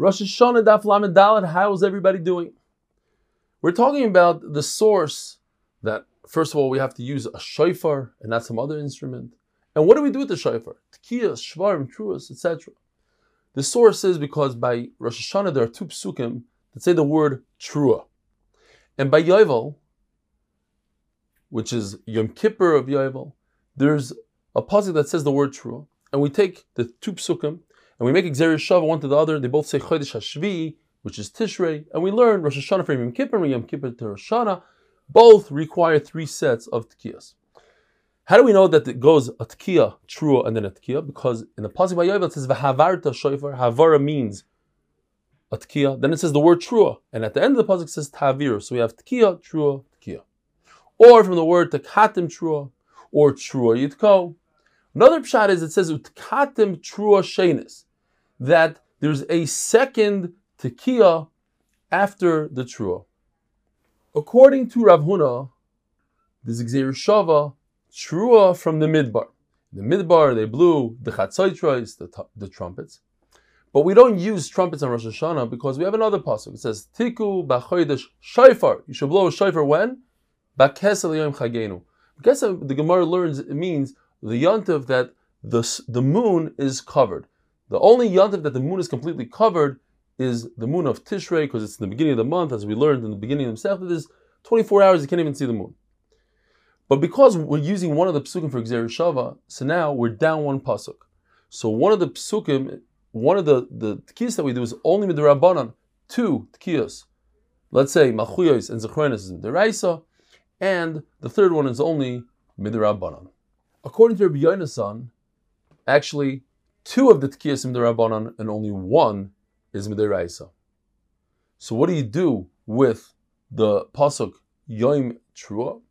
Rosh Hashanah Daf Lamed Dalet, how is everybody doing? We're talking about the source that, first of all, we have to use a shofar and not some other instrument. And what do we do with the shofar? Tkiyas, shvarim, truas, etc. The source is because by Rosh Hashanah there are two psukim that say the word trua. And by Yovel, which is Yom Kippur of Yovel, there's a pasuk that says the word trua. And we take the two psukim and we make Gezeira Shava one to the other. They both say Chodesh Hashvi, which is Tishrei, and we learn Rosh Hashanah from Yom Kippur and Yom Kippur to Rosh Hashanah. Both require three sets of tkiyas. How do we know that it goes a tkiya, trua, and then a tkiya? Because in the pasuk by Yovel it says v'havarta shofar. Havara means a tkiya. Then it says the word trua, and at the end of the pasuk it says tavir. So we have tkiya, trua, tkiya, or from the word takatim trua, or trua yitko. Another pshat is it says utkatim trua shenis that there's a second tekiah after the trua. According to Rav Huna, there's Gezeira Shava, trua from the midbar. The midbar, they blew the chatzotzros, the, the trumpets. But we don't use trumpets on Rosh Hashanah because we have another pasuk. It says, Tiku b'chodesh shofar. You should blow a shofar when? B'kesel yom chagenu. The Gemara learns it means the yontiv that the, the moon is covered. The only yontif that the moon is completely covered is the moon of Tishrei, because it's in the beginning of the month, as we learned in the beginning of the there's 24 hours, you can't even see the moon. But because we're using one of the psukim for Gezeira Shava, so now we're down one pasuk. So one of the psukim, one of the, the that we do is only midrabanan, two tkiyas. Let's say Malchiyos and Zechrenis is midiraisa, and the third one is only midrabanan. According to Rabbi Yonasan, actually two of the tkiyas in the Rabbanon and only one is Midiraisa. So what do you do with the pasuk Yom Trua?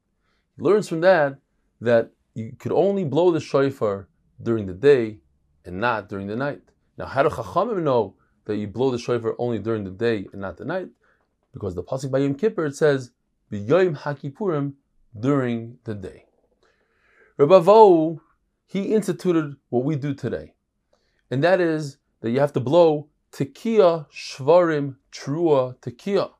Learns from that that you could only blow the shofar during the day and not during the night. Now, how do Chachamim know that you blow the shofar only during the day and not the night? Because the pasuk by Yom Kippur it says B'Yom Hakipurim during the day. Rabbi he instituted what we do today and that is that you have to blow tekiah shvarim trua tekiah,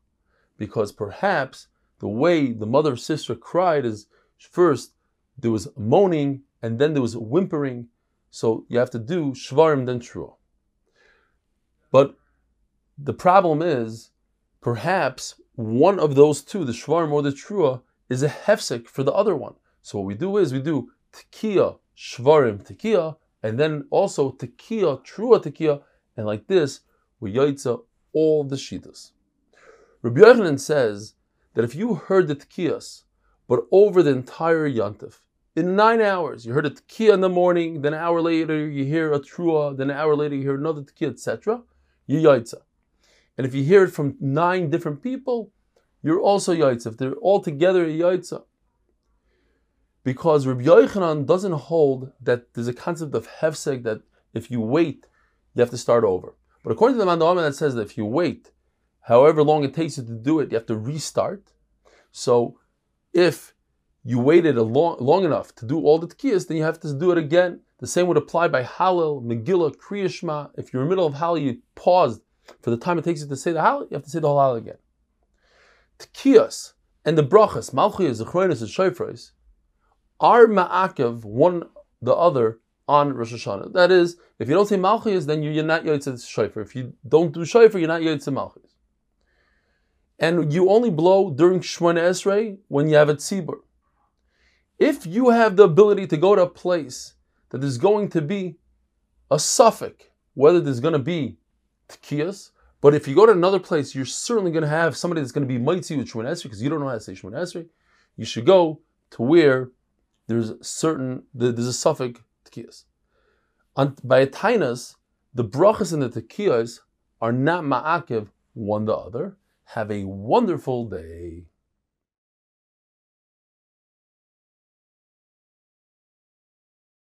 because perhaps the way the mother Sisera cried is first there was moaning and then there was whimpering, so you have to do shvarim then trua. But the problem is perhaps one of those two, the shvarim or the trua, is a hefsek for the other one. So what we do is we do tekiah shvarim tekiah and then also tekiah, trua tekiah, and like this, we yaitza all the shitas. Rabbi Yochanan says that if you heard the tekiyas, but over the entire yantif, in nine hours, you heard a tekiah in the morning, then an hour later you hear a trua, then an hour later you hear another tekiah, etc., you yaitza. And if you hear it from nine different people, you're also yaitza. If they're all together, yaitza because Rabbi Yochanan doesn't hold that there's a concept of hefsek that if you wait, you have to start over. But according to the Mandalama that says that if you wait, however long it takes you to do it, you have to restart. So if you waited long, long enough to do all the tkiyas, then you have to do it again. The same would apply by Hallel, Megillah, Kriyashma. If you're in the middle of Hallel, you paused for the time it takes you to say the Hallel, you have to say the whole Hallel again. Tkiyas and the brachas, Malchiyas, Zechronis, and Shofres, are ma'akev one the other on Rosh Hashanah. That is, if you don't say Malchus, then you're not Yotzei Shofar. If you don't do Shofar, you're not Yotzei Malchus. And you only blow during Shemona Esrei when you have a tzibur. If you have the ability to go to a place that there's going to be a safek, whether there's going to be tkiyas, but if you go to another place, you're certainly going to have somebody that's going to be mighty with Shemona Esrei because you don't know how to say Shemona Esrei. You should go to where there's certain there's a suffix tekiyas. By tainas, the brachas and the tekiyas are not ma'akiv one the other. Have a wonderful day.